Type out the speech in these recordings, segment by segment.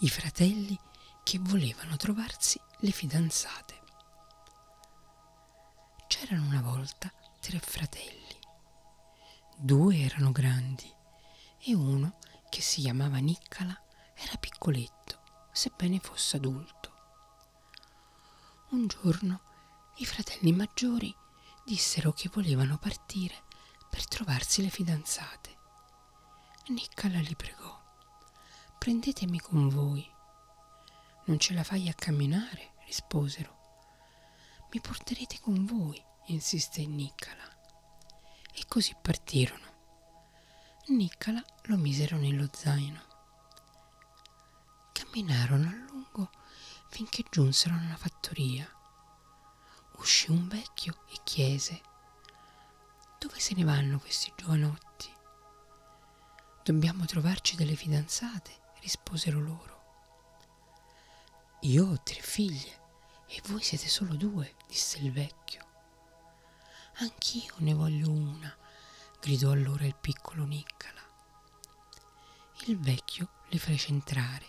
i fratelli che volevano trovarsi le fidanzate. C'erano una volta tre fratelli. Due erano grandi e uno, che si chiamava Niccala, era piccoletto, sebbene fosse adulto. Un giorno i fratelli maggiori dissero che volevano partire per trovarsi le fidanzate. Niccala li pregò, prendetemi con voi. Non ce la fai a camminare, risposero. Mi porterete con voi, insiste Niccala. E così partirono. Niccala lo misero nello zaino. Camminarono a lungo finché giunsero a una fattoria. Uscì un vecchio e chiese Dove se ne vanno questi giovanotti? Dobbiamo trovarci delle fidanzate, risposero loro. Io ho tre figlie e voi siete solo due, disse il vecchio. Anch'io ne voglio una, gridò allora il piccolo Niccala. Il vecchio li fece entrare,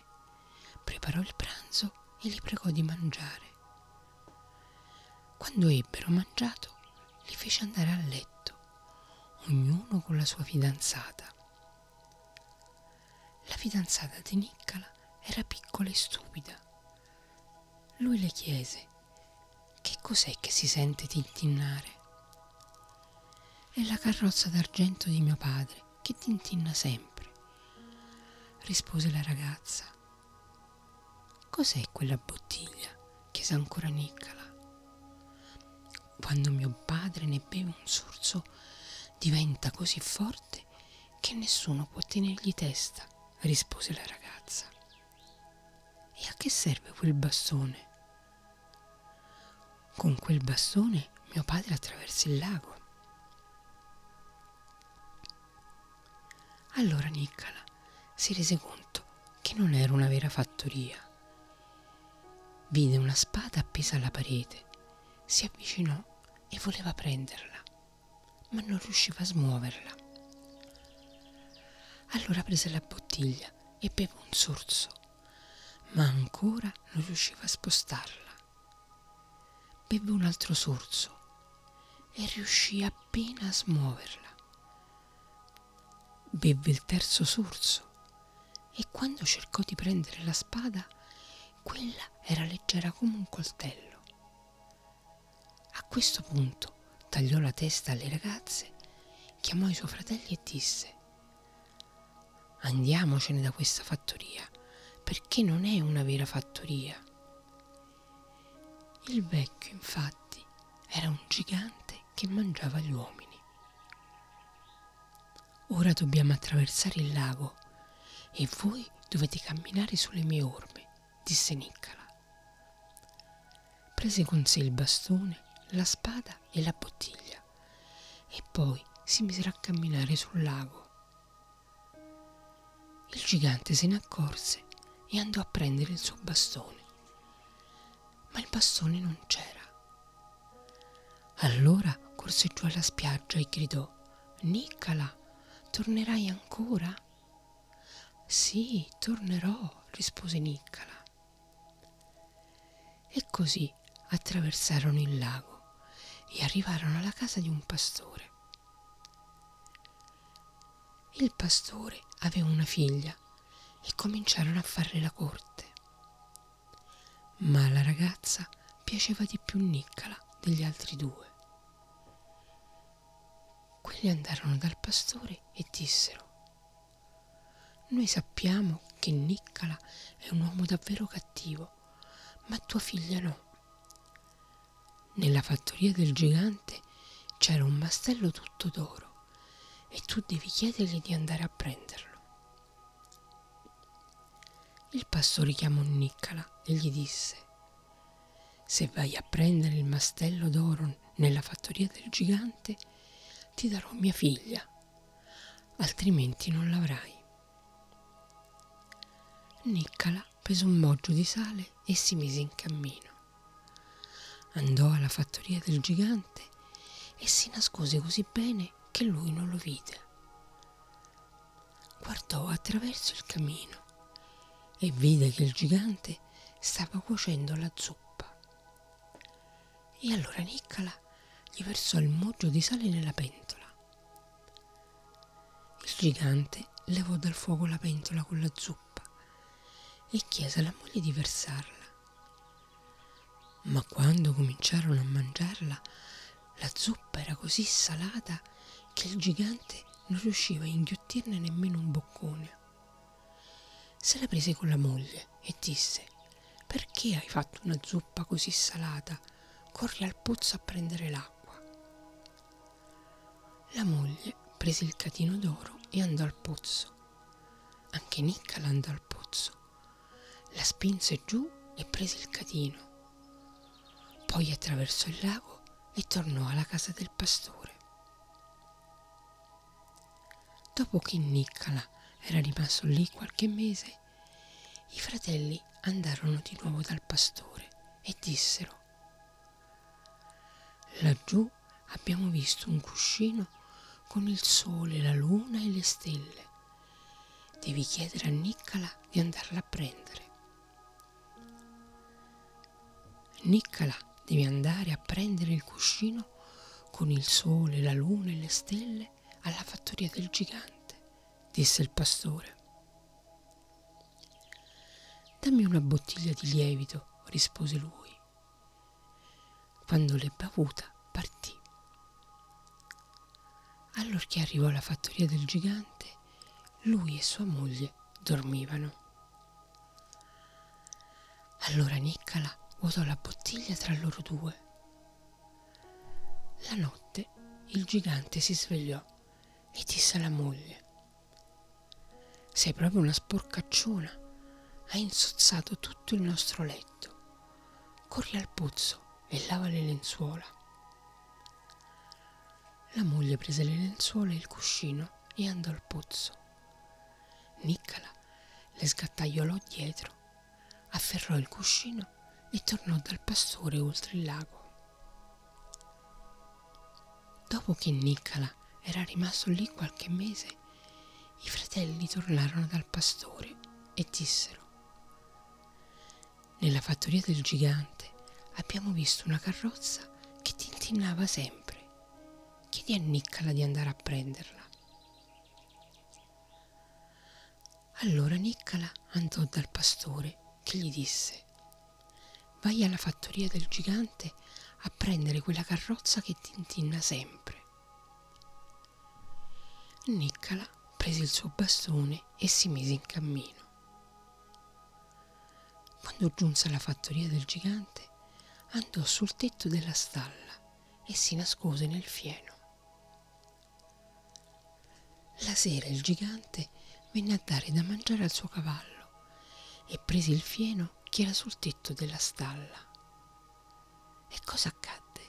preparò il pranzo e li pregò di mangiare. Quando ebbero mangiato, li fece andare a letto, ognuno con la sua fidanzata. Fidanzata di Niccala era piccola e stupida lui le chiese, che cos'è che si sente tintinnare? È la carrozza d'argento di mio padre che tintinna sempre, rispose la ragazza. Cos'è quella bottiglia? chiese ancora Nicola. Quando mio padre ne beve un sorso, diventa così forte che nessuno può tenergli testa, rispose la ragazza. E a che serve quel bastone? Con quel bastone mio padre attraversa il lago. Allora Nicola si rese conto che non era una vera fattoria. Vide una spada appesa alla parete, si avvicinò e voleva prenderla, ma non riusciva a smuoverla. Allora prese la bottiglia e beve un sorso, ma ancora non riusciva a spostarla beve un altro sorso e riuscì appena a smuoverla. Beve il terzo sorso e quando cercò di prendere la spada, quella era leggera come un coltello. A questo punto tagliò la testa alle ragazze, chiamò i suoi fratelli e disse Andiamocene da questa fattoria, perché non è una vera fattoria. Il vecchio, infatti, era un gigante che mangiava gli uomini. Ora dobbiamo attraversare il lago e voi dovete camminare sulle mie orme, disse Nicola. Prese con sé il bastone, la spada e la bottiglia e poi si misero a camminare sul lago. Il gigante se ne accorse e andò a prendere il suo bastone ma il bastone non c'era. Allora corse giù alla spiaggia e gridò Nicola, tornerai ancora? Sì, tornerò, rispose Nicola. E così attraversarono il lago e arrivarono alla casa di un pastore. Il pastore aveva una figlia e cominciarono a farle la corte ma alla ragazza piaceva di più Nicola degli altri due. Quelli andarono dal pastore e dissero Noi sappiamo che Nicola è un uomo davvero cattivo, ma tua figlia no. Nella fattoria del gigante c'era un mastello tutto d'oro e tu devi chiedergli di andare a prenderlo. Il pastore chiamò Nicola e gli disse, se vai a prendere il mastello d'oro nella fattoria del gigante, ti darò mia figlia, altrimenti non l'avrai. Nicola prese un moggio di sale e si mise in cammino. Andò alla fattoria del gigante e si nascose così bene che lui non lo vide. Guardò attraverso il camino e vide che il gigante stava cuocendo la zuppa. E allora Niccola gli versò il moggio di sale nella pentola. Il gigante levò dal fuoco la pentola con la zuppa e chiese alla moglie di versarla. Ma quando cominciarono a mangiarla, la zuppa era così salata che il gigante non riusciva a inghiottirne nemmeno un boccone. Se la prese con la moglie e disse perché hai fatto una zuppa così salata? Corri al pozzo a prendere l'acqua. La moglie prese il catino d'oro e andò al pozzo. Anche Niccola andò al pozzo. La spinse giù e prese il catino. Poi attraversò il lago e tornò alla casa del pastore. Dopo che Niccola era rimasto lì qualche mese, i fratelli andarono di nuovo dal pastore e dissero Laggiù abbiamo visto un cuscino con il sole, la luna e le stelle. Devi chiedere a Niccola di andarla a prendere. Niccola devi andare a prendere il cuscino con il sole, la luna e le stelle alla fattoria del gigante, disse il pastore. Dammi una bottiglia di lievito, rispose lui. Quando l'ebbe avuta, partì. Allorché arrivò alla fattoria del gigante, lui e sua moglie dormivano. Allora Niccola vuotò la bottiglia tra loro due. La notte il gigante si svegliò e disse alla moglie, sei proprio una sporcacciona ha insozzato tutto il nostro letto. Corri al pozzo e lava le lenzuola. La moglie prese le lenzuola e il cuscino e andò al pozzo. Niccola le sgattaiolò dietro, afferrò il cuscino e tornò dal pastore oltre il lago. Dopo che Niccola era rimasto lì qualche mese, i fratelli tornarono dal pastore e dissero nella fattoria del gigante abbiamo visto una carrozza che tintinnava sempre. Chiedi a Niccola di andare a prenderla. Allora Niccola andò dal pastore che gli disse Vai alla fattoria del gigante a prendere quella carrozza che tintinna sempre. Niccola prese il suo bastone e si mise in cammino. Quando giunse alla fattoria del gigante, andò sul tetto della stalla e si nascose nel fieno. La sera il gigante venne a dare da mangiare al suo cavallo e prese il fieno che era sul tetto della stalla. E cosa accadde?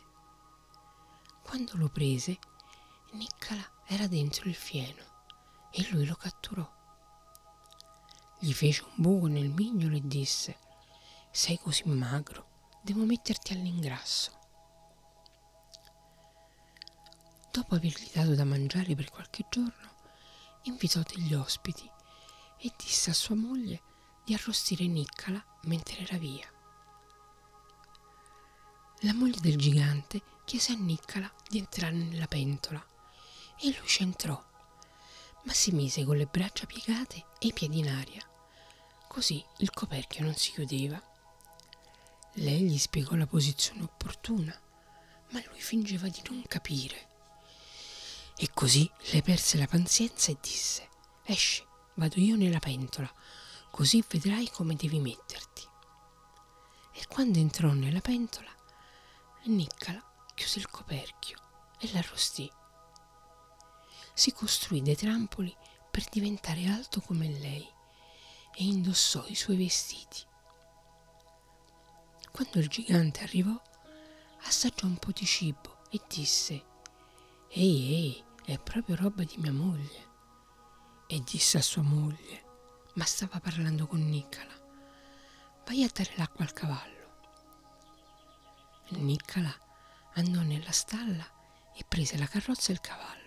Quando lo prese, Niccola era dentro il fieno e lui lo catturò. Gli fece un buco nel mignolo e disse Sei così magro, devo metterti all'ingrasso. Dopo avergli dato da mangiare per qualche giorno, invitò degli ospiti e disse a sua moglie di arrostire Niccola mentre era via. La moglie del gigante chiese a Niccola di entrare nella pentola e lui ci entrò, ma si mise con le braccia piegate e i piedi in aria Così il coperchio non si chiudeva. Lei gli spiegò la posizione opportuna, ma lui fingeva di non capire. E così le perse la pazienza e disse, esci, vado io nella pentola, così vedrai come devi metterti. E quando entrò nella pentola, Niccola chiuse il coperchio e l'arrostì. Si costruì dei trampoli per diventare alto come lei e indossò i suoi vestiti. Quando il gigante arrivò, assaggiò un po' di cibo e disse Ehi, ehi, è proprio roba di mia moglie. E disse a sua moglie, ma stava parlando con Niccola, vai a dare l'acqua al cavallo. Niccola andò nella stalla e prese la carrozza e il cavallo.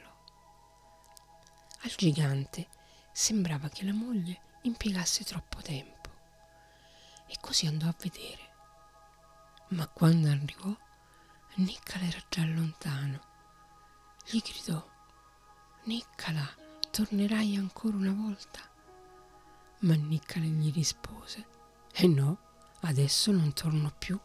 Al gigante sembrava che la moglie impiegasse troppo tempo. così andò a vedere. Ma quando arrivò, Niccala era già lontano. Gli gridò, Niccala, tornerai ancora una volta? Ma Niccala gli rispose, e eh no, adesso non torno più.